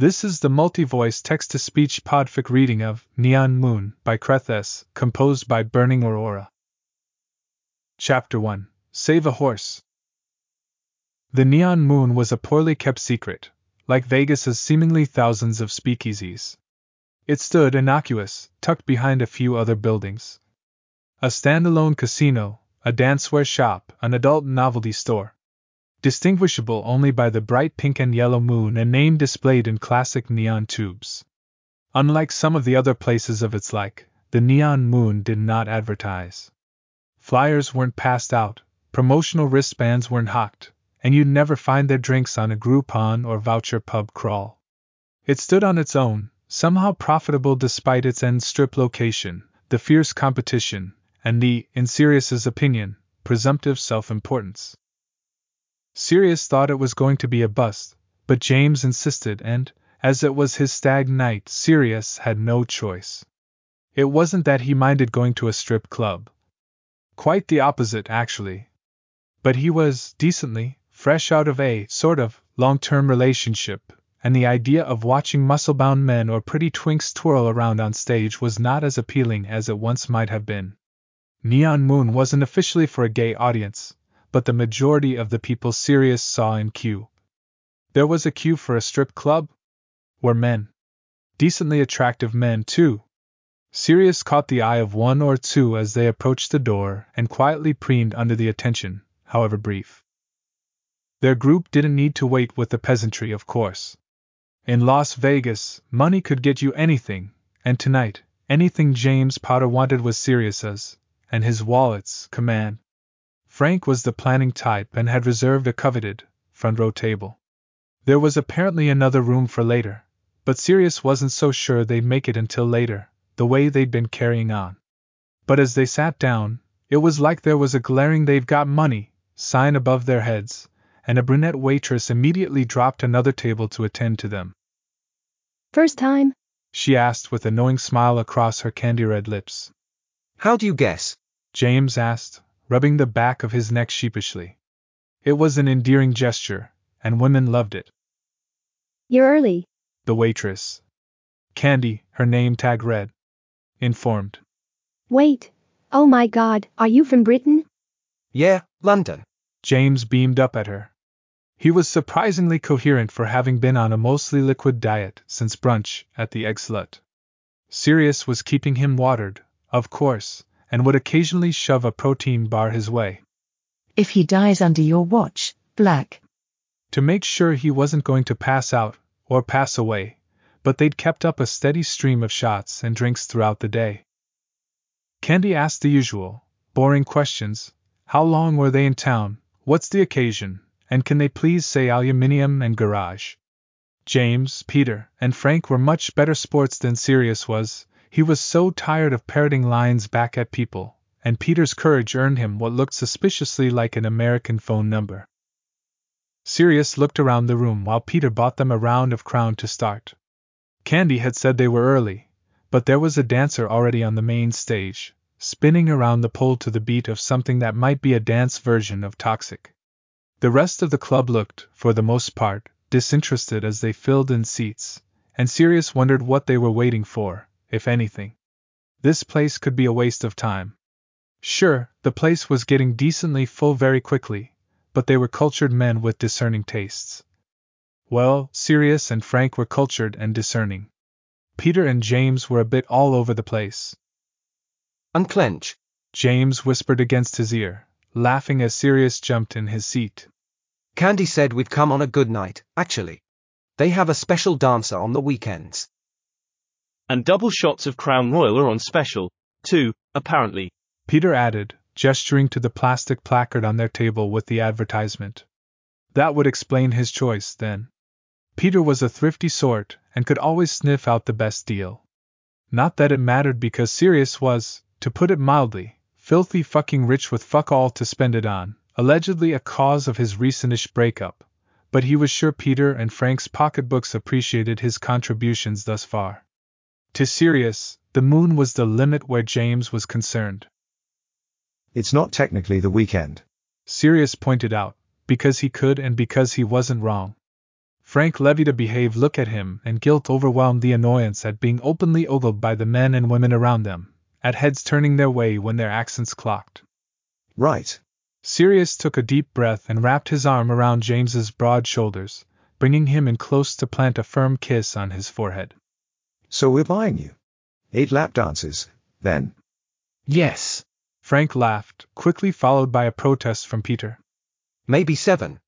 This is the multi voice text to speech podfic reading of Neon Moon by Krethes composed by Burning Aurora. Chapter 1 Save a Horse. The Neon Moon was a poorly kept secret, like Vegas's seemingly thousands of speakeasies. It stood innocuous, tucked behind a few other buildings. A standalone casino, a danceware shop, an adult novelty store. Distinguishable only by the bright pink and yellow moon and name displayed in classic neon tubes. Unlike some of the other places of its like, the Neon Moon did not advertise. Flyers weren't passed out, promotional wristbands weren't hawked, and you'd never find their drinks on a Groupon or voucher pub crawl. It stood on its own, somehow profitable despite its end strip location, the fierce competition, and the, in Sirius's opinion, presumptive self importance. Sirius thought it was going to be a bust, but James insisted, and, as it was his stag night, Sirius had no choice. It wasn't that he minded going to a strip club. Quite the opposite, actually. But he was, decently, fresh out of a, sort of, long term relationship, and the idea of watching muscle bound men or pretty twinks twirl around on stage was not as appealing as it once might have been. Neon Moon wasn't officially for a gay audience, but the majority of the people Sirius saw in queue. There was a queue for a strip club? Were men. Decently attractive men, too. Sirius caught the eye of one or two as they approached the door and quietly preened under the attention, however brief. Their group didn't need to wait with the peasantry, of course. In Las Vegas, money could get you anything, and tonight, anything James Potter wanted was Sirius's, and his wallet's, command. Frank was the planning type and had reserved a coveted, front row table. There was apparently another room for later, but Sirius wasn't so sure they'd make it until later, the way they'd been carrying on. But as they sat down, it was like there was a glaring they've got money sign above their heads, and a brunette waitress immediately dropped another table to attend to them. First time? She asked with a knowing smile across her candy red lips. How do you guess? James asked, rubbing the back of his neck sheepishly. It was an endearing gesture, and women loved it. You're early. The waitress, Candy, her name tag read, informed. Wait. Oh my god, are you from Britain? Yeah, London. James beamed up at her. He was surprisingly coherent for having been on a mostly liquid diet since brunch at the Eggslut. Sirius was keeping him watered, of course, and would occasionally shove a protein bar his way. If he dies under your watch, Black. To make sure he wasn't going to pass out, or pass away, but they'd kept up a steady stream of shots and drinks throughout the day. Candy asked the usual, boring questions how long were they in town, what's the occasion, and can they please say aluminium and garage? James, Peter, and Frank were much better sports than Sirius was, he was so tired of parroting lines back at people, and Peter's courage earned him what looked suspiciously like an American phone number. Sirius looked around the room while Peter bought them a round of Crown to start. Candy had said they were early, but there was a dancer already on the main stage, spinning around the pole to the beat of something that might be a dance version of Toxic. The rest of the club looked, for the most part, disinterested as they filled in seats, and Sirius wondered what they were waiting for, if anything. This place could be a waste of time. Sure, the place was getting decently full very quickly, but they were cultured men with discerning tastes. Well, Sirius and Frank were cultured and discerning. Peter and James were a bit all over the place. Unclench. James whispered against his ear, laughing as Sirius jumped in his seat. Candy said we'd come on a good night, actually. They have a special dancer on the weekends. And double shots of Crown Royal are on special, too, apparently. Peter added, gesturing to the plastic placard on their table with the advertisement. That would explain his choice, then. Peter was a thrifty sort and could always sniff out the best deal. Not that it mattered because Sirius was, to put it mildly, filthy fucking rich with fuck all to spend it on, allegedly a cause of his recentish breakup, but he was sure Peter and Frank's pocketbooks appreciated his contributions thus far. To Sirius, the moon was the limit where James was concerned. It's not technically the weekend. Sirius pointed out, because he could and because he wasn't wrong. Frank levied a behave look at him, and guilt overwhelmed the annoyance at being openly ogled by the men and women around them, at heads turning their way when their accents clocked. Right. Sirius took a deep breath and wrapped his arm around James's broad shoulders, bringing him in close to plant a firm kiss on his forehead. So we're buying you. Eight lap dances, then. Yes. Frank laughed, quickly followed by a protest from Peter. Maybe seven.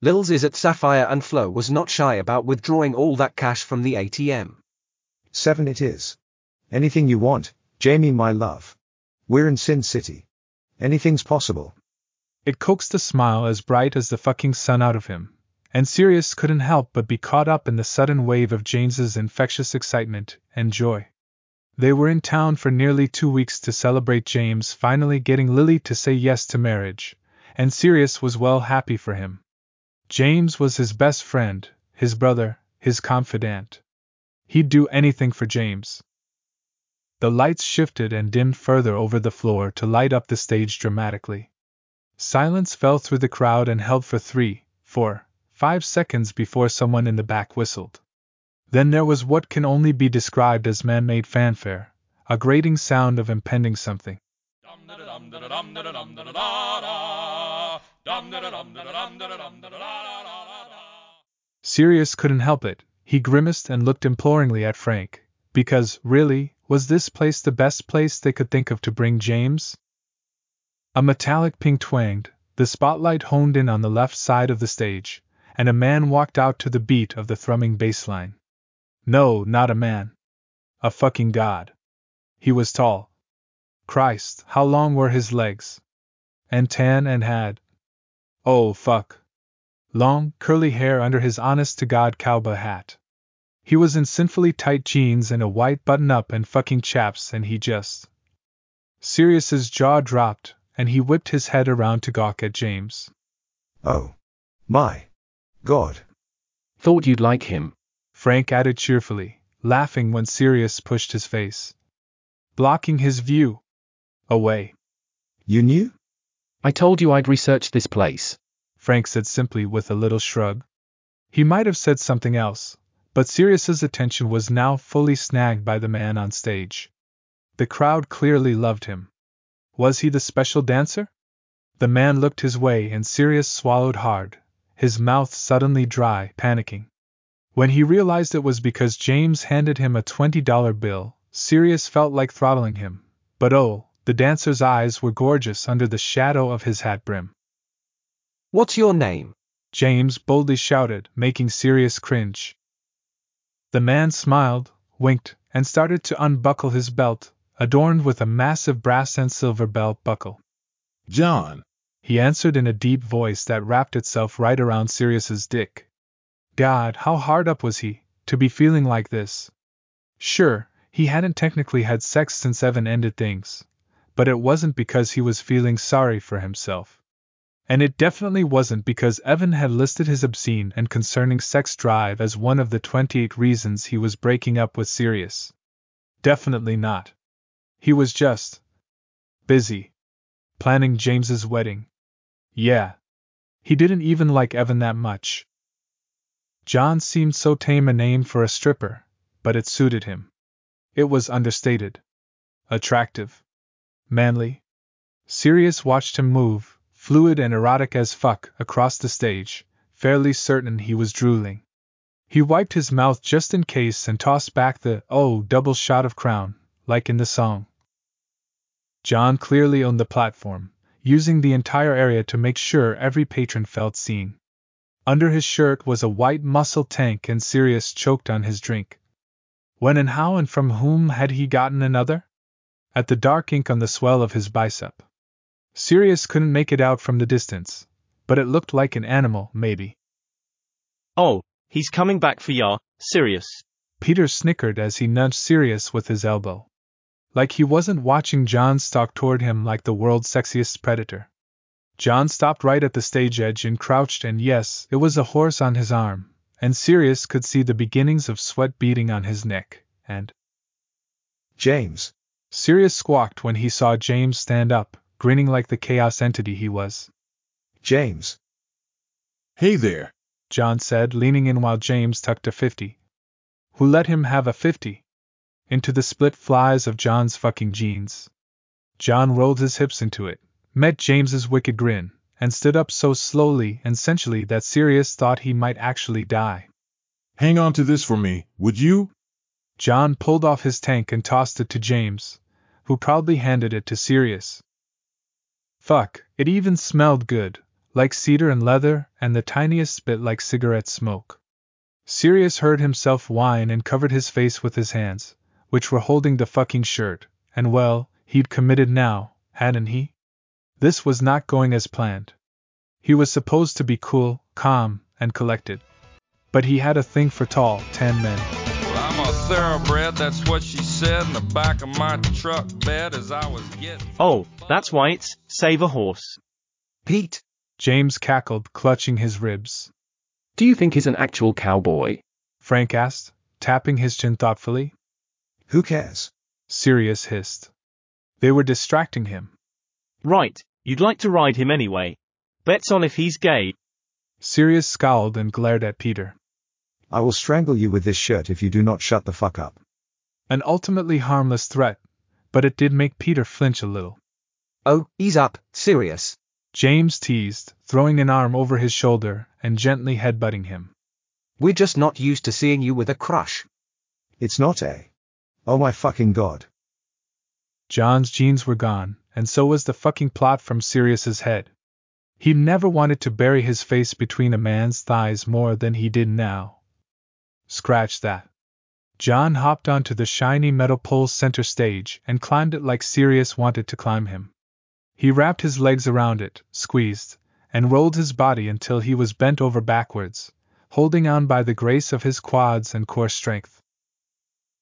Lils is at Sapphire and Flo was not shy about withdrawing all that cash from the ATM. Seven it is. Anything you want, Jamie my love. We're in Sin City. Anything's possible. It coaxed a smile as bright as the fucking sun out of him, and Sirius couldn't help but be caught up in the sudden wave of James's infectious excitement and joy. They were in town for nearly two weeks to celebrate James finally getting Lily to say yes to marriage, and Sirius was well happy for him. James was his best friend, his brother, his confidant. He'd do anything for James. The lights shifted and dimmed further over the floor to light up the stage dramatically. Silence fell through the crowd and held for three, four, five seconds before someone in the back whistled. Then there was what can only be described as man made fanfare, a grating sound of impending something. Sirius couldn't help it. He grimaced and looked imploringly at Frank, because, really, was this place the best place they could think of to bring James? A metallic ping twanged, the spotlight honed in on the left side of the stage, and a man walked out to the beat of the thrumming bass line. No, not a man. A fucking god. He was tall. Christ, how long were his legs? And tan and had. Oh, fuck. Long, curly hair under his honest to God cowboy hat. He was in sinfully tight jeans and a white button up and fucking chaps, and he just. Sirius's jaw dropped, and he whipped his head around to gawk at James. Oh. My. God. Thought you'd like him. Frank added cheerfully, laughing when Sirius pushed his face. Blocking his view. Away. You knew? I told you I'd research this place. Frank said simply with a little shrug. He might have said something else, but Sirius's attention was now fully snagged by the man on stage. The crowd clearly loved him. Was he the special dancer? The man looked his way and Sirius swallowed hard, his mouth suddenly dry, panicking. When he realized it was because James handed him a $20 bill, Sirius felt like throttling him. But oh, the dancer's eyes were gorgeous under the shadow of his hat brim. What's your name? James boldly shouted, making Sirius cringe. The man smiled, winked, and started to unbuckle his belt, adorned with a massive brass and silver belt buckle. John, he answered in a deep voice that wrapped itself right around Sirius's dick. God, how hard up was he, to be feeling like this? Sure, he hadn't technically had sex since Evan ended things, but it wasn't because he was feeling sorry for himself. And it definitely wasn't because Evan had listed his obscene and concerning sex drive as one of the 28 reasons he was breaking up with Sirius. Definitely not. He was just busy planning James's wedding. Yeah. He didn't even like Evan that much. John seemed so tame a name for a stripper, but it suited him. It was understated. Attractive. Manly. Sirius watched him move, fluid and erotic as fuck, across the stage, fairly certain he was drooling. He wiped his mouth just in case and tossed back the, oh, double shot of crown, like in the song. John clearly owned the platform, using the entire area to make sure every patron felt seen. Under his shirt was a white muscle tank, and Sirius choked on his drink. When and how and from whom had he gotten another? At the dark ink on the swell of his bicep. Sirius couldn't make it out from the distance, but it looked like an animal, maybe. Oh, he's coming back for ya, Sirius. Peter snickered as he nudged Sirius with his elbow. Like he wasn't watching John stalk toward him like the world's sexiest predator. John stopped right at the stage edge and crouched, and yes, it was a horse on his arm, and Sirius could see the beginnings of sweat beading on his neck, and. James. Sirius squawked when he saw James stand up, grinning like the chaos entity he was. James. Hey there. John said, leaning in while James tucked a 50. Who let him have a 50? Into the split flies of John's fucking jeans. John rolled his hips into it, met James's wicked grin, and stood up so slowly and sensually that Sirius thought he might actually die. Hang on to this for me, would you? John pulled off his tank and tossed it to James, who proudly handed it to Sirius. Fuck, it even smelled good, like cedar and leather, and the tiniest bit like cigarette smoke. Sirius heard himself whine and covered his face with his hands, which were holding the fucking shirt, and well, he'd committed now, hadn't he? This was not going as planned. He was supposed to be cool, calm, and collected. But he had a thing for tall, tan men. Well, I'm a thoroughbred, that's what she said in the back of my truck bed as I was getting. Oh, that's why it's Save a Horse. Pete, James cackled, clutching his ribs. Do you think he's an actual cowboy? Frank asked, tapping his chin thoughtfully. Who cares? Sirius hissed. They were distracting him. Right, you'd like to ride him anyway. Bets on if he's gay. Sirius scowled and glared at Peter. I will strangle you with this shirt if you do not shut the fuck up. An ultimately harmless threat, but it did make Peter flinch a little. oh, ease up, Sirius. James teased, throwing an arm over his shoulder and gently headbutting him. We're just not used to seeing you with a crush. It's not a. Oh my fucking god. John's jeans were gone, and so was the fucking plot from Sirius's head. He never wanted to bury his face between a man's thighs more than he did now. Scratch that. John hopped onto the shiny metal pole center stage and climbed it like Sirius wanted to climb him. He wrapped his legs around it, squeezed, and rolled his body until he was bent over backwards, holding on by the grace of his quads and core strength.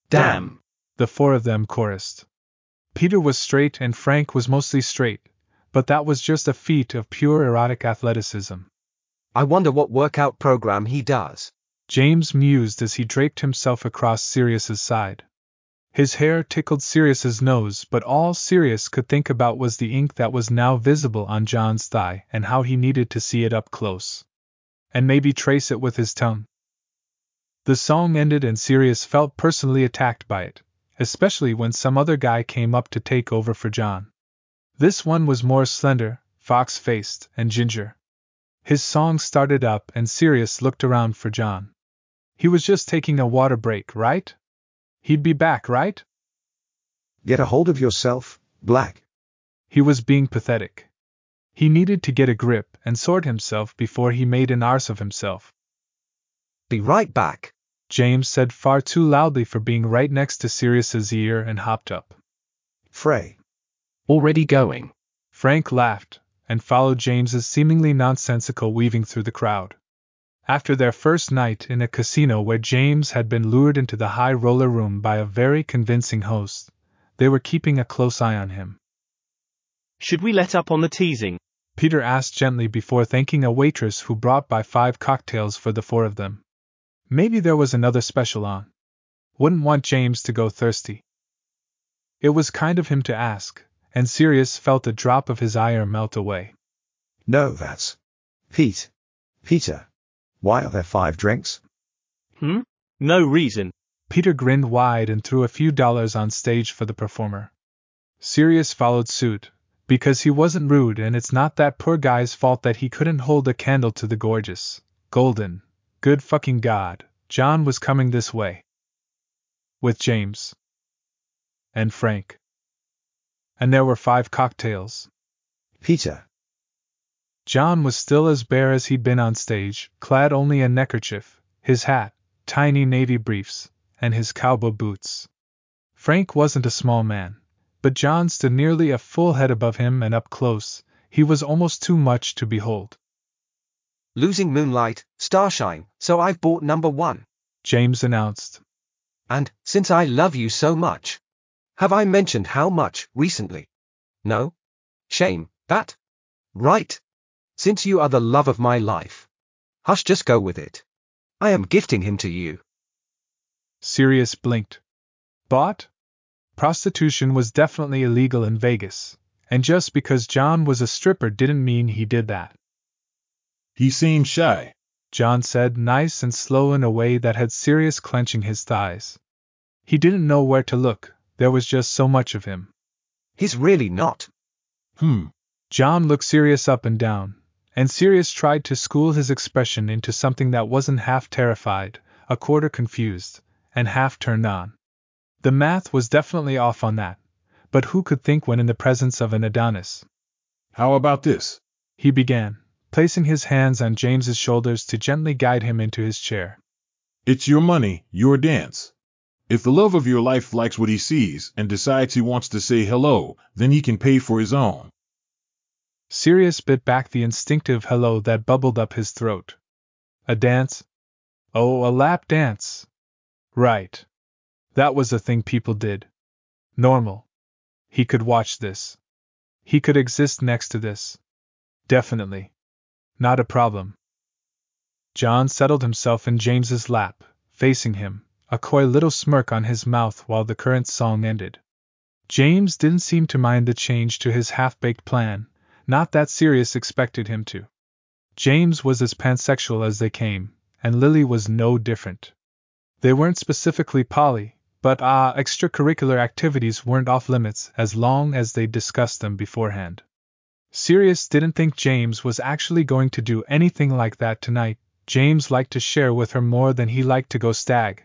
Damn. The four of them chorused. Peter was straight and Frank was mostly straight, but that was just a feat of pure erotic athleticism. I wonder what workout program he does. James mused as he draped himself across Sirius's side. His hair tickled Sirius's nose, but all Sirius could think about was the ink that was now visible on John's thigh and how he needed to see it up close. And maybe trace it with his tongue. The song ended and Sirius felt personally attacked by it, especially when some other guy came up to take over for John. This one was more slender, fox faced, and ginger. His song started up and Sirius looked around for John. He was just taking a water break, right? He'd be back, right? Get a hold of yourself, Black. He was being pathetic. He needed to get a grip and sort himself before he made an arse of himself. Be right back. James said far too loudly for being right next to Sirius's ear and hopped up. Frey. Already going. Frank laughed and followed James's seemingly nonsensical weaving through the crowd. After their first night in a casino where James had been lured into the high roller room by a very convincing host, they were keeping a close eye on him. Should we let up on the teasing? Peter asked gently before thanking a waitress who brought by five cocktails for the four of them. Maybe there was another special on. Wouldn't want James to go thirsty. It was kind of him to ask, and Sirius felt a drop of his ire melt away. No, that's. Pete. Peter. Why are there five drinks? Hmm? No reason. Peter grinned wide and threw a few dollars on stage for the performer. Sirius followed suit, because he wasn't rude and it's not that poor guy's fault that he couldn't hold a candle to the gorgeous, golden, good fucking god, John was coming this way. With James. And Frank. And there were five cocktails. Peter. John was still as bare as he'd been on stage, clad only in neckerchief, his hat, tiny navy briefs, and his cowboy boots. Frank wasn't a small man, but John stood nearly a full head above him and up close, he was almost too much to behold. Losing moonlight, starshine, so I've bought number one. James announced. And, since I love you so much. Have I mentioned how much, recently? No? Shame, that? Right. Since you are the love of my life. Hush, just go with it. I am gifting him to you. Sirius blinked. Bought? Prostitution was definitely illegal in Vegas, and just because John was a stripper didn't mean he did that. He seemed shy. John said, nice and slow in a way that had Sirius clenching his thighs. He didn't know where to look, there was just so much of him. He's really not. Hmm. John looked Sirius up and down, and Sirius tried to school his expression into something that wasn't half terrified, a quarter confused, and half turned on. The math was definitely off on that, but who could think when in the presence of an Adonis? How about this? He began, placing his hands on James's shoulders to gently guide him into his chair. It's your money, your dance. If the love of your life likes what he sees and decides he wants to say hello, then he can pay for his own. Sirius bit back the instinctive hello that bubbled up his throat. A dance? Oh, a lap dance. Right. That was a thing people did. Normal. He could watch this. He could exist next to this. Definitely. Not a problem. John settled himself in James's lap, facing him, a coy little smirk on his mouth while the current song ended. James didn't seem to mind the change to his half baked plan, not that Sirius expected him to. James was as pansexual as they came, and Lily was no different. They weren't specifically poly, but ah, uh, extracurricular activities weren't off limits as long as they discussed them beforehand. Sirius didn't think James was actually going to do anything like that tonight. James liked to share with her more than he liked to go stag,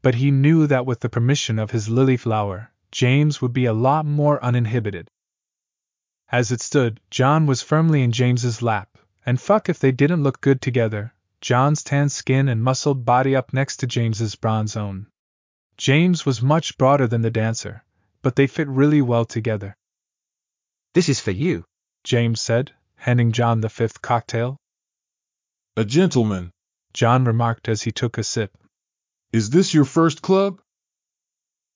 but he knew that with the permission of his lily flower, James would be a lot more uninhibited. As it stood, John was firmly in James's lap, and fuck if they didn't look good together, John's tan skin and muscled body up next to James's bronze own. James was much broader than the dancer, but they fit really well together. This is for you, James said, handing John the fifth cocktail. A gentleman, John remarked as he took a sip. Is this your first club?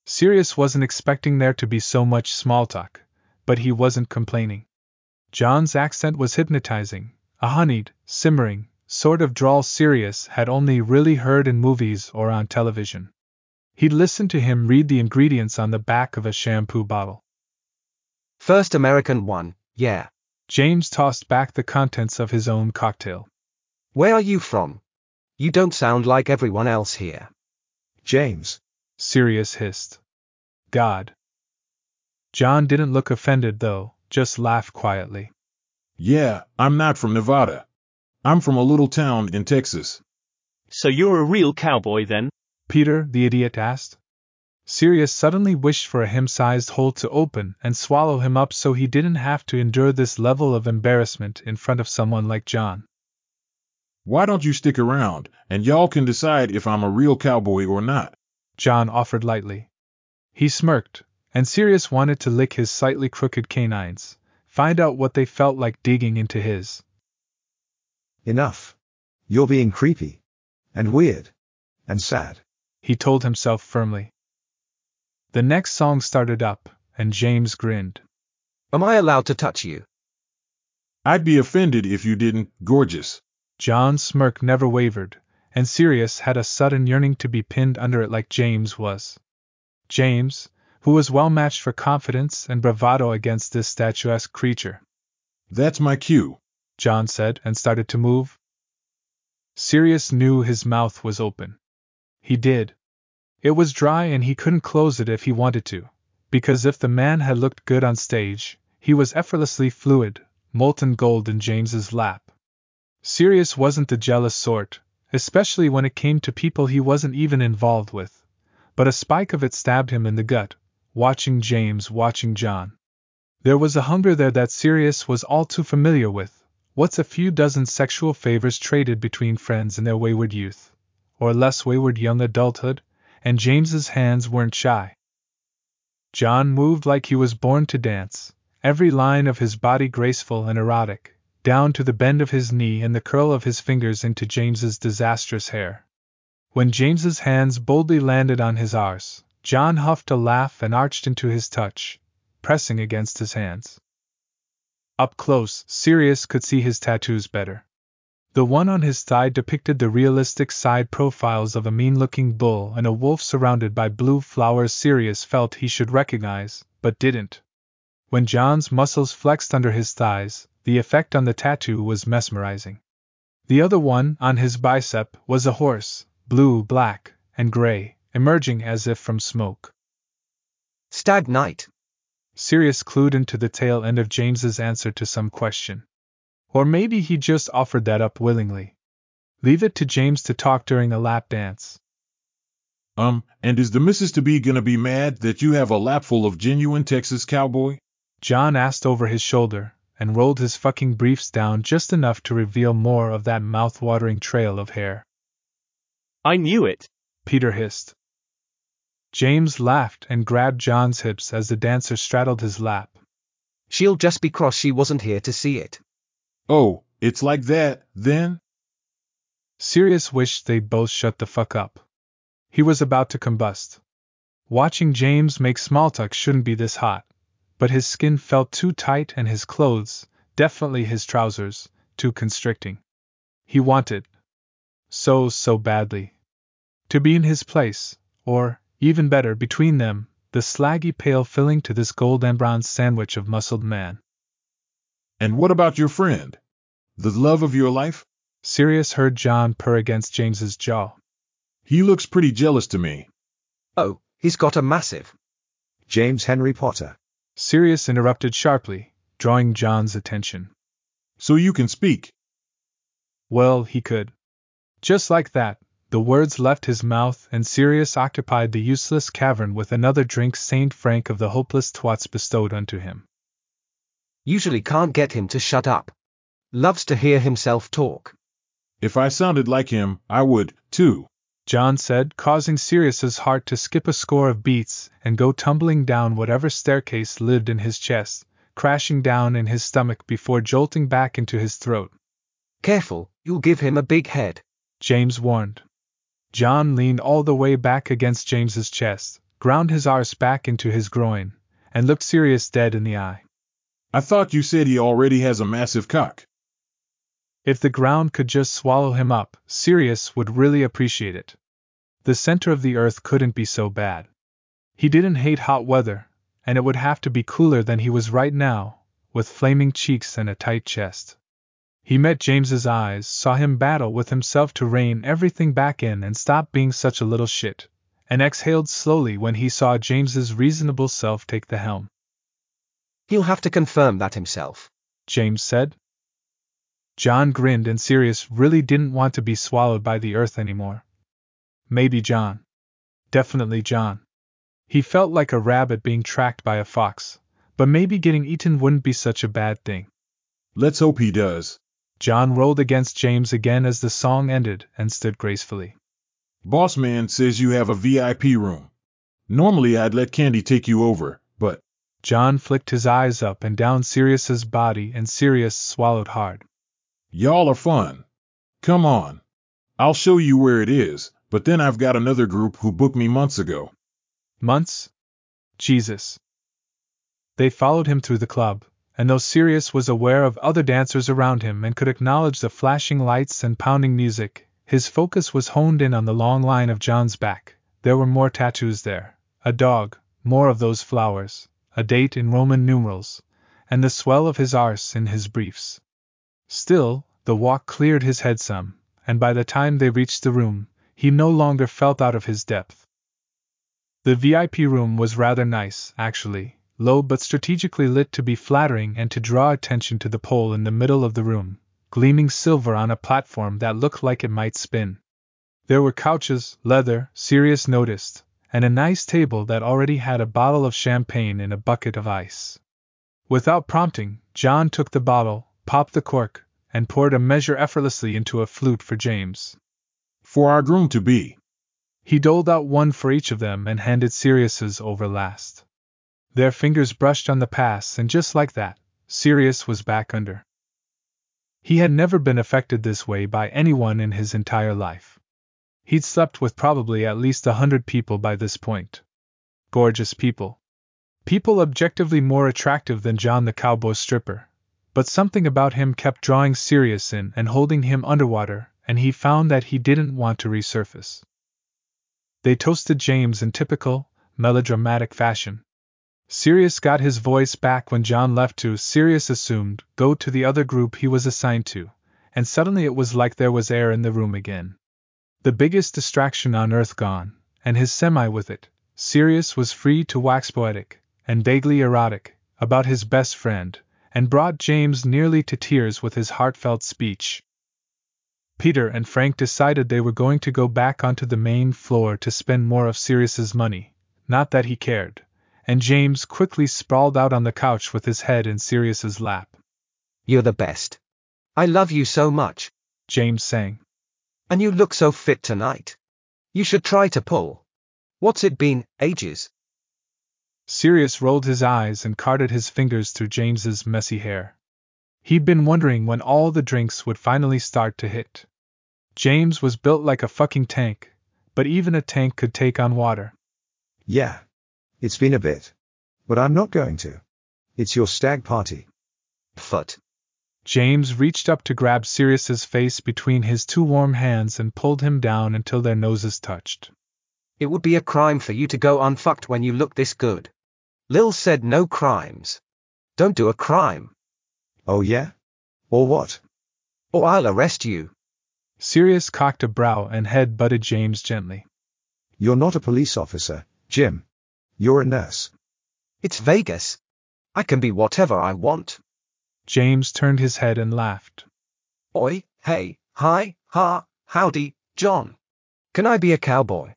Sirius wasn't expecting there to be so much small talk, but he wasn't complaining. John's accent was hypnotizing, a honeyed, simmering, sort of drawl Sirius had only really heard in movies or on television. He'd listened to him read the ingredients on the back of a shampoo bottle. First American one, yeah. James tossed back the contents of his own cocktail. Where are you from? You don't sound like everyone else here. James. Sirius hissed. God. John didn't look offended, though, just laughed quietly. Yeah, I'm not from Nevada. I'm from a little town in Texas. So you're a real cowboy then? Peter, the idiot, asked. Sirius suddenly wished for a him sized hole to open and swallow him up so he didn't have to endure this level of embarrassment in front of someone like John. Why don't you stick around, and y'all can decide if I'm a real cowboy or not? John offered lightly. He smirked, and Sirius wanted to lick his slightly crooked canines, find out what they felt like digging into his. Enough. You're being creepy. And weird. And sad. He told himself firmly. The next song started up, and James grinned. Am I allowed to touch you? I'd be offended if you didn't, gorgeous. John's smirk never wavered, and Sirius had a sudden yearning to be pinned under it like James was. James, who was well matched for confidence and bravado against this statuesque creature. That's my cue, John said, and started to move. Sirius knew his mouth was open. He did, it was dry and he couldn't close it if he wanted to, because if the man had looked good on stage, he was effortlessly fluid, molten gold in James's lap. Sirius wasn't the jealous sort, especially when it came to people he wasn't even involved with, but a spike of it stabbed him in the gut, watching James watching John. There was a hunger there that Sirius was all too familiar with. What's a few dozen sexual favors traded between friends in their wayward youth, or less wayward young adulthood? And James's hands weren't shy. John moved like he was born to dance, every line of his body graceful and erotic, down to the bend of his knee and the curl of his fingers into James's disastrous hair. When James's hands boldly landed on his arse, John huffed a laugh and arched into his touch, pressing against his hands. Up close, Sirius could see his tattoos better. The one on his thigh depicted the realistic side profiles of a mean looking bull and a wolf surrounded by blue flowers Sirius felt he should recognize, but didn't. When John's muscles flexed under his thighs, the effect on the tattoo was mesmerizing. The other one, on his bicep, was a horse, blue, black, and gray, emerging as if from smoke. Stag night. Sirius clued into the tail end of James's answer to some question. Or maybe he just offered that up willingly. Leave it to James to talk during the lap dance. Um, and is the missus to be gonna be mad that you have a lap full of genuine Texas cowboy? John asked over his shoulder, and rolled his fucking briefs down just enough to reveal more of that mouth-watering trail of hair. I knew it. Peter hissed. James laughed and grabbed John's hips as the dancer straddled his lap. She'll just be cross she wasn't here to see it. Oh, it's like that, then? Sirius wished they'd both shut the fuck up. He was about to combust. Watching James make small talk shouldn't be this hot, but his skin felt too tight and his clothes, definitely his trousers, too constricting. He wanted, so, so badly, to be in his place, or, even better, between them, the slaggy pail filling to this gold and bronze sandwich of muscled man. And what about your friend? The love of your life? Sirius heard John purr against James's jaw. He looks pretty jealous to me. Oh, he's got a massive. James Henry Potter. Sirius interrupted sharply, drawing John's attention. So you can speak. Well, he could. Just like that, the words left his mouth, and Sirius occupied the useless cavern with another drink Saint Frank of the hopeless twats bestowed unto him. Usually can't get him to shut up. Loves to hear himself talk. If I sounded like him, I would, too. John said, causing Sirius's heart to skip a score of beats and go tumbling down whatever staircase lived in his chest, crashing down in his stomach before jolting back into his throat. Careful, you'll give him a big head. James warned. John leaned all the way back against James's chest, ground his arse back into his groin, and looked Sirius dead in the eye. I thought you said he already has a massive cock. If the ground could just swallow him up, Sirius would really appreciate it. The center of the earth couldn't be so bad. He didn't hate hot weather, and it would have to be cooler than he was right now, with flaming cheeks and a tight chest. He met James's eyes, saw him battle with himself to rein everything back in and stop being such a little shit, and exhaled slowly when he saw James's reasonable self take the helm. He'll have to confirm that himself. James said. John grinned and Sirius really didn't want to be swallowed by the earth anymore. Maybe John. Definitely John. He felt like a rabbit being tracked by a fox, but maybe getting eaten wouldn't be such a bad thing. Let's hope he does. John rolled against James again as the song ended and stood gracefully. Boss man says you have a VIP room. Normally I'd let Candy take you over, but. John flicked his eyes up and down Sirius's body and Sirius swallowed hard. Y'all are fun. Come on. I'll show you where it is, but then I've got another group who booked me months ago. Months? Jesus. They followed him through the club, and though Sirius was aware of other dancers around him and could acknowledge the flashing lights and pounding music, his focus was honed in on the long line of John's back. There were more tattoos there a dog, more of those flowers, a date in Roman numerals, and the swell of his arse in his briefs. Still, the walk cleared his head some, and by the time they reached the room, he no longer felt out of his depth. The VIP room was rather nice, actually, low but strategically lit to be flattering and to draw attention to the pole in the middle of the room, gleaming silver on a platform that looked like it might spin. There were couches, leather, Sirius noticed, and a nice table that already had a bottle of champagne in a bucket of ice. Without prompting, John took the bottle, popped the cork, and poured a measure effortlessly into a flute for James. For our groom to be. He doled out one for each of them and handed Sirius's over last. Their fingers brushed on the pass, and just like that, Sirius was back under. He had never been affected this way by anyone in his entire life. He'd slept with probably at least a hundred people by this point. Gorgeous people. People objectively more attractive than John the cowboy stripper. But something about him kept drawing Sirius in and holding him underwater, and he found that he didn't want to resurface. They toasted James in typical, melodramatic fashion. Sirius got his voice back when John left to, Sirius assumed, go to the other group he was assigned to, and suddenly it was like there was air in the room again. The biggest distraction on earth gone, and his semi with it, Sirius was free to wax poetic, and vaguely erotic, about his best friend, and brought James nearly to tears with his heartfelt speech. Peter and Frank decided they were going to go back onto the main floor to spend more of Sirius's money, not that he cared, and James quickly sprawled out on the couch with his head in Sirius's lap. You're the best. I love you so much. James sang. And you look so fit tonight. You should try to pull. What's it been, ages? Sirius rolled his eyes and carted his fingers through James's messy hair. He'd been wondering when all the drinks would finally start to hit. James was built like a fucking tank, but even a tank could take on water. Yeah. It's been a bit. But I'm not going to. It's your stag party. Foot. James reached up to grab Sirius's face between his two warm hands and pulled him down until their noses touched. It would be a crime for you to go unfucked when you look this good. Lil said no crimes. Don't do a crime. Oh yeah? Or what? Or I'll arrest you. Sirius cocked a brow and head butted James gently. You're not a police officer, Jim. You're a nurse. It's Vegas. I can be whatever I want. James turned his head and laughed. Oi, hey, hi, ha, howdy, John. Can I be a cowboy?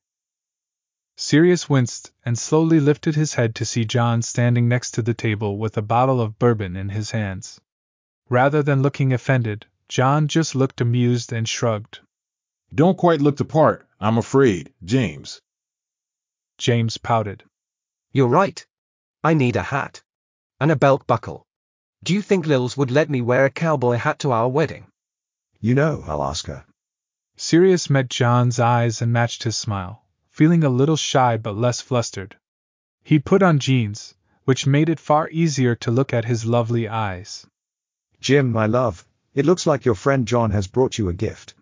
Sirius winced and slowly lifted his head to see John standing next to the table with a bottle of bourbon in his hands. Rather than looking offended, John just looked amused and shrugged. Don't quite look the part, I'm afraid, James. James pouted. You're right. I need a hat. And a belt buckle. Do you think Lils would let me wear a cowboy hat to our wedding? You know, I'll ask her. Sirius met John's eyes and matched his smile, feeling a little shy but less flustered. He'd put on jeans, which made it far easier to look at his lovely eyes. Jim, my love, it looks like your friend John has brought you a gift.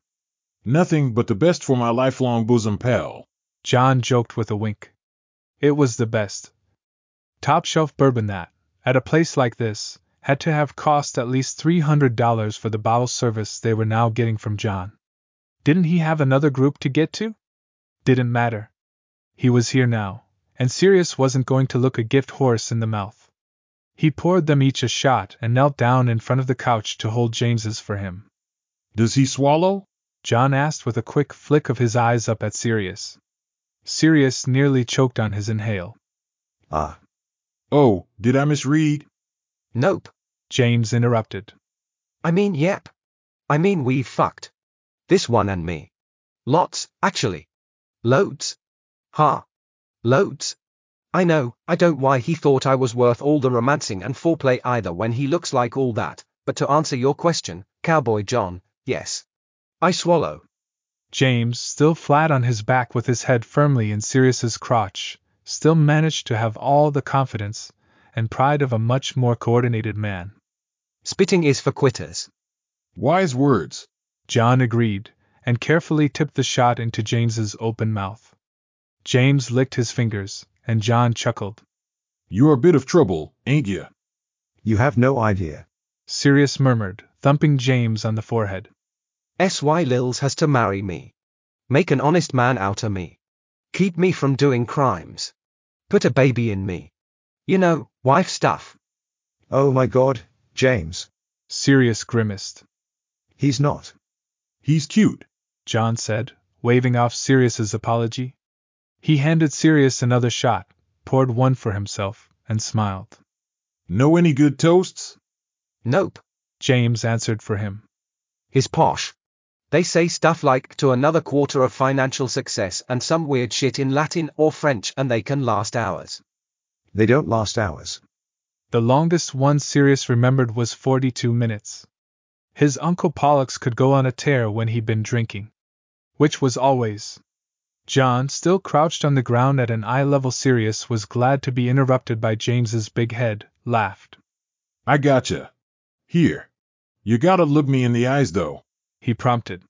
Nothing but the best for my lifelong bosom pal. John joked with a wink. It was the best. Top shelf bourbon that, at a place like this, had to have cost at least $300 for the bottle service they were now getting from John. Didn't he have another group to get to? Didn't matter. He was here now, and Sirius wasn't going to look a gift horse in the mouth. He poured them each a shot and knelt down in front of the couch to hold James's for him. Does he swallow? John asked with a quick flick of his eyes up at Sirius. Sirius nearly choked on his inhale. Ah. Oh, did I misread? Nope. James interrupted. I mean, yep. I mean, we fucked. This one and me. Lots, actually. Loads. Ha. Loads. I know, I don't why he thought I was worth all the romancing and foreplay either when he looks like all that, but to answer your question, Cowboy John, yes. I swallow. James, still flat on his back with his head firmly in Sirius's crotch, still managed to have all the confidence and pride of a much more coordinated man. Spitting is for quitters. Wise words. John agreed, and carefully tipped the shot into James's open mouth. James licked his fingers, and John chuckled. You're a bit of trouble, ain't you? You have no idea. Sirius murmured, thumping James on the forehead. S.Y. Lils has to marry me. Make an honest man out of me. Keep me from doing crimes. Put a baby in me. You know, wife stuff. Oh my god, James. Sirius grimaced. He's not. He's cute, John said, waving off Sirius's apology. He handed Sirius another shot, poured one for himself, and smiled. Know any good toasts? Nope. James answered for him. He's posh. They say stuff like to another quarter of financial success and some weird shit in Latin or French and they can last hours. They don't last hours. The longest one Sirius remembered was 42 minutes. His Uncle Pollux could go on a tear when he'd been drinking. Which was always. John, still crouched on the ground at an eye level Sirius, was glad to be interrupted by James's big head, laughed. I gotcha. Here. You gotta look me in the eyes though. He prompted.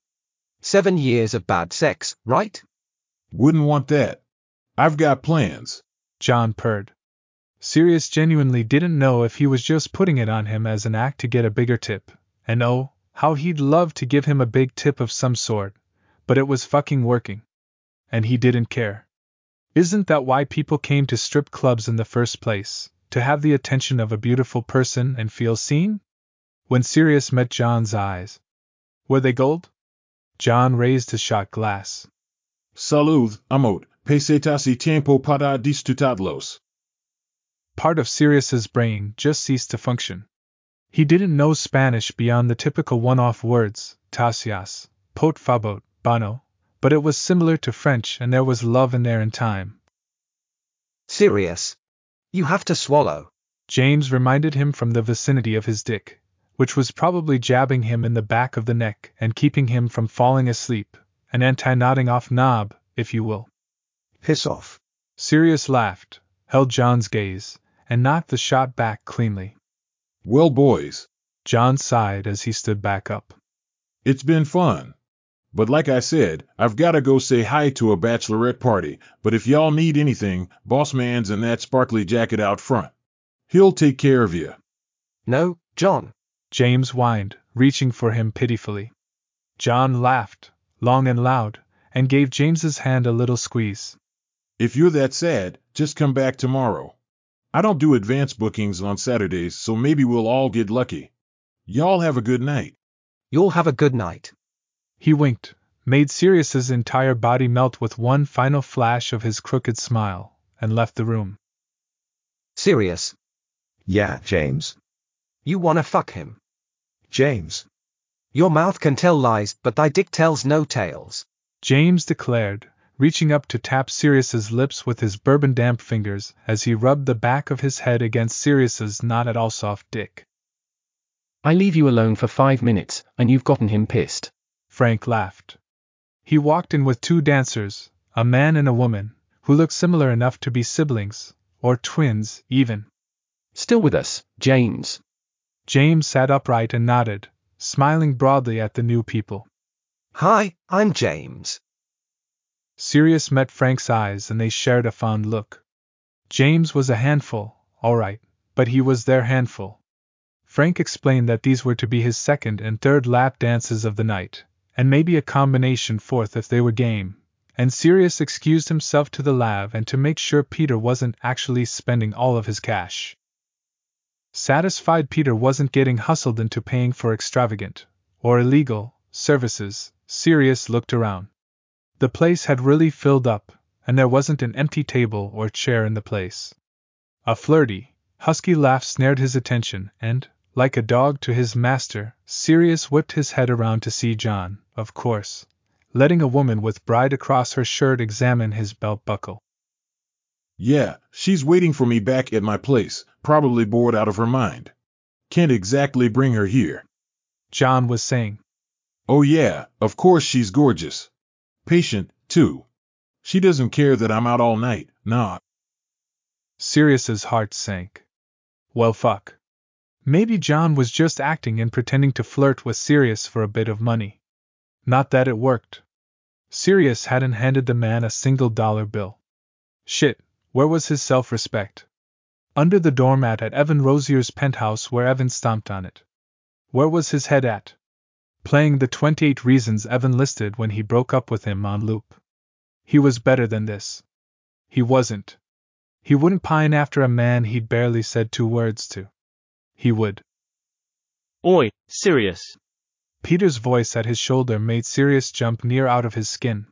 Seven years of bad sex, right? Wouldn't want that. I've got plans. John purred. Sirius genuinely didn't know if he was just putting it on him as an act to get a bigger tip, and oh, how he'd love to give him a big tip of some sort, but it was fucking working. And he didn't care. Isn't that why people came to strip clubs in the first place? To have the attention of a beautiful person and feel seen? When Sirius met John's eyes, were they gold? John raised his shot glass. Salud, amot, pesetas y tiempo para disfrutarlos. Part of Sirius's brain just ceased to function. He didn't know Spanish beyond the typical one-off words, tasias, pot favor, bano, but it was similar to French and there was love in there in time. Sirius. You have to swallow. James reminded him from the vicinity of his dick, which was probably jabbing him in the back of the neck and keeping him from falling asleep, an anti-nodding off knob, if you will. Piss off. Sirius laughed, held John's gaze, and knocked the shot back cleanly. Well, boys, John sighed as he stood back up. it's been fun. But like I said, I've gotta go say hi to a bachelorette party, but if y'all need anything, boss man's in that sparkly jacket out front. He'll take care of you. No, John. James whined, reaching for him pitifully. John laughed, long and loud, and gave James's hand a little squeeze. If you're that sad, just come back tomorrow. I don't do advance bookings on Saturdays, so maybe we'll all get lucky. Y'all have a good night. You'll have a good night. He winked, made Sirius's entire body melt with one final flash of his crooked smile, and left the room. Sirius. Yeah, James. You wanna fuck him. James. Your mouth can tell lies, but thy dick tells no tales. James declared, reaching up to tap Sirius's lips with his bourbon damp fingers as he rubbed the back of his head against Sirius's not at all soft dick. I leave you alone for five minutes, and you've gotten him pissed. Frank laughed. He walked in with two dancers, a man and a woman, who looked similar enough to be siblings, or twins, even. Still with us, James. James sat upright and nodded, smiling broadly at the new people. Hi, I'm James. Sirius met Frank's eyes and they shared a fond look. James was a handful, all right, but he was their handful. Frank explained that these were to be his second and third lap dances of the night, and maybe a combination fourth if they were game, and Sirius excused himself to the lav and to make sure Peter wasn't actually spending all of his cash. Satisfied Peter wasn't getting hustled into paying for extravagant, or illegal, services, Sirius looked around. The place had really filled up, and there wasn't an empty table or chair in the place. A flirty, husky laugh snared his attention, and, like a dog to his master, Sirius whipped his head around to see John, of course, letting a woman with bride across her shirt examine his belt buckle. Yeah, she's waiting for me back at my place, probably bored out of her mind. Can't exactly bring her here. John was saying. Oh, yeah, of course she's gorgeous. Patient, too. She doesn't care that I'm out all night, nah. Sirius's heart sank. Well, fuck. Maybe John was just acting and pretending to flirt with Sirius for a bit of money. Not that it worked. Sirius hadn't handed the man a single dollar bill. Shit, where was his self respect? Under the doormat at Evan Rosier's penthouse where Evan stomped on it. Where was his head at? Playing the 28 reasons Evan listed when he broke up with him on loop. He was better than this. He wasn't. He wouldn't pine after a man he'd barely said two words to. He would. Oi, Sirius. Peter's voice at his shoulder made Sirius jump near out of his skin.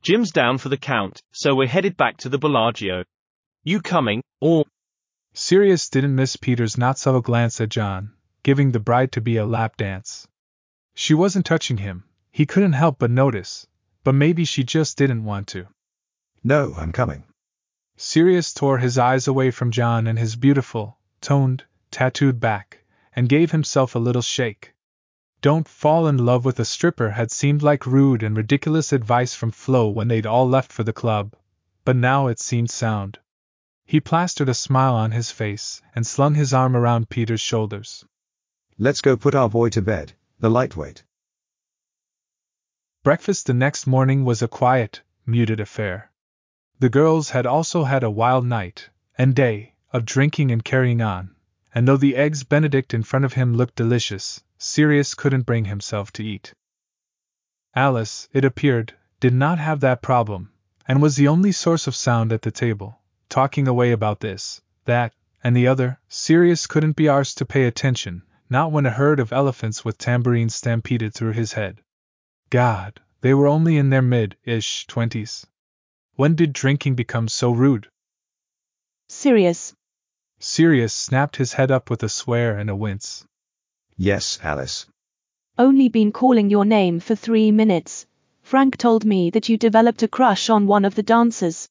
Jim's down for the count, so we're headed back to the Bellagio. You coming, or. Sirius didn't miss Peter's not subtle glance at John, giving the bride to be a lap dance. She wasn't touching him, he couldn't help but notice, but maybe she just didn't want to. No, I'm coming. Sirius tore his eyes away from John and his beautiful, toned, tattooed back, and gave himself a little shake. Don't fall in love with a stripper had seemed like rude and ridiculous advice from Flo when they'd all left for the club, but now it seemed sound. He plastered a smile on his face and slung his arm around Peter's shoulders. Let's go put our boy to bed, the lightweight. Breakfast the next morning was a quiet, muted affair. The girls had also had a wild night and day of drinking and carrying on, and though the eggs Benedict in front of him looked delicious, Sirius couldn't bring himself to eat. Alice, it appeared, did not have that problem, and was the only source of sound at the table, talking away about this, that, and the other. Sirius couldn't be arsed to pay attention, not when a herd of elephants with tambourines stampeded through his head. God, they were only in their mid ish twenties. When did drinking become so rude? Sirius. Sirius snapped his head up with a swear and a wince. Yes, Alice. Only been calling your name for three minutes. Frank told me that you developed a crush on one of the dancers.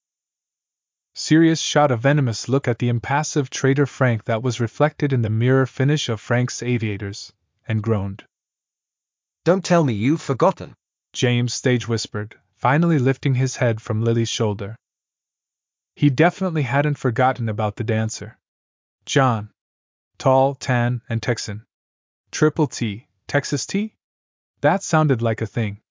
Sirius shot a venomous look at the impassive traitor Frank that was reflected in the mirror finish of Frank's aviators, and groaned. Don't tell me you've forgotten. James stage whispered, finally lifting his head from Lily's shoulder. He definitely hadn't forgotten about the dancer. John. Tall, tan, and Texan. Triple T, Texas T? That sounded like a thing.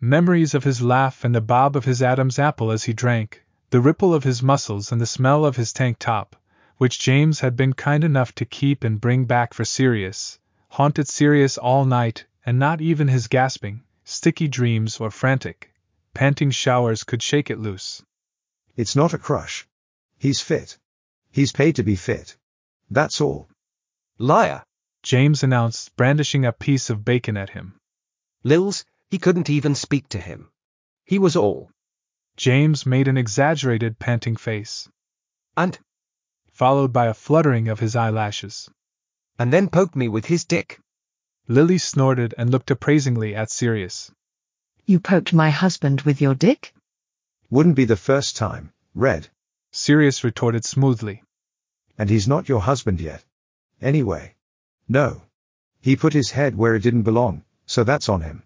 Memories of his laugh and the bob of his Adam's apple as he drank, the ripple of his muscles and the smell of his tank top, which James had been kind enough to keep and bring back for Sirius, haunted Sirius all night, and not even his gasping, sticky dreams or frantic, panting showers could shake it loose. It's not a crush. He's fit. He's paid to be fit. That's all. Liar. James announced, brandishing a piece of bacon at him. Lils, he couldn't even speak to him. He was all. James made an exaggerated, panting face. And? Followed by a fluttering of his eyelashes. And then poked me with his dick. Lily snorted and looked appraisingly at Sirius. You poked my husband with your dick? Wouldn't be the first time, Red. Sirius retorted smoothly. And he's not your husband yet. Anyway. No. He put his head where it didn't belong, so that's on him.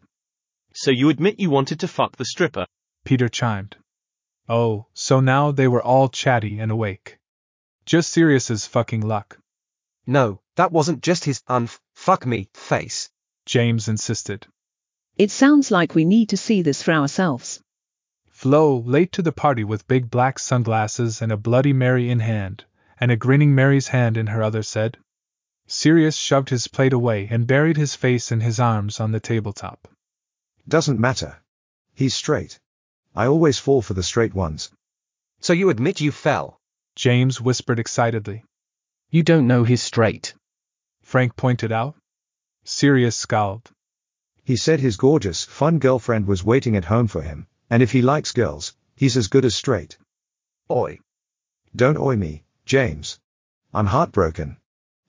So you admit you wanted to fuck the stripper? Peter chimed. Oh, so now they were all chatty and awake. Just Sirius's fucking luck. No, that wasn't just his unf fuck me face. James insisted. It sounds like we need to see this for ourselves. Flo, late to the party with big black sunglasses and a Bloody Mary in hand, and a grinning Mary's hand in her other, said. Sirius shoved his plate away and buried his face in his arms on the tabletop. Doesn't matter. He's straight. I always fall for the straight ones. So you admit you fell? James whispered excitedly. You don't know he's straight. Frank pointed out. Sirius scowled. He said his gorgeous, fun girlfriend was waiting at home for him, and if he likes girls, he's as good as straight. Oi. Don't oi me, James. I'm heartbroken.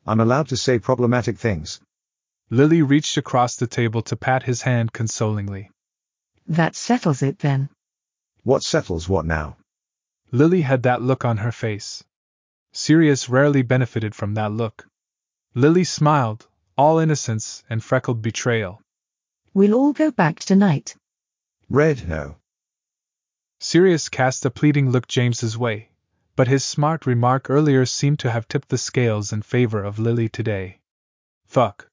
I'm allowed to say problematic things. Lily reached across the table to pat his hand consolingly. That settles it then. What settles what now? Lily had that look on her face. Sirius rarely benefited from that look. Lily smiled, all innocence and freckled betrayal. We'll all go back tonight. Red, no. Sirius cast a pleading look James's way, but his smart remark earlier seemed to have tipped the scales in favor of Lily today. Fuck.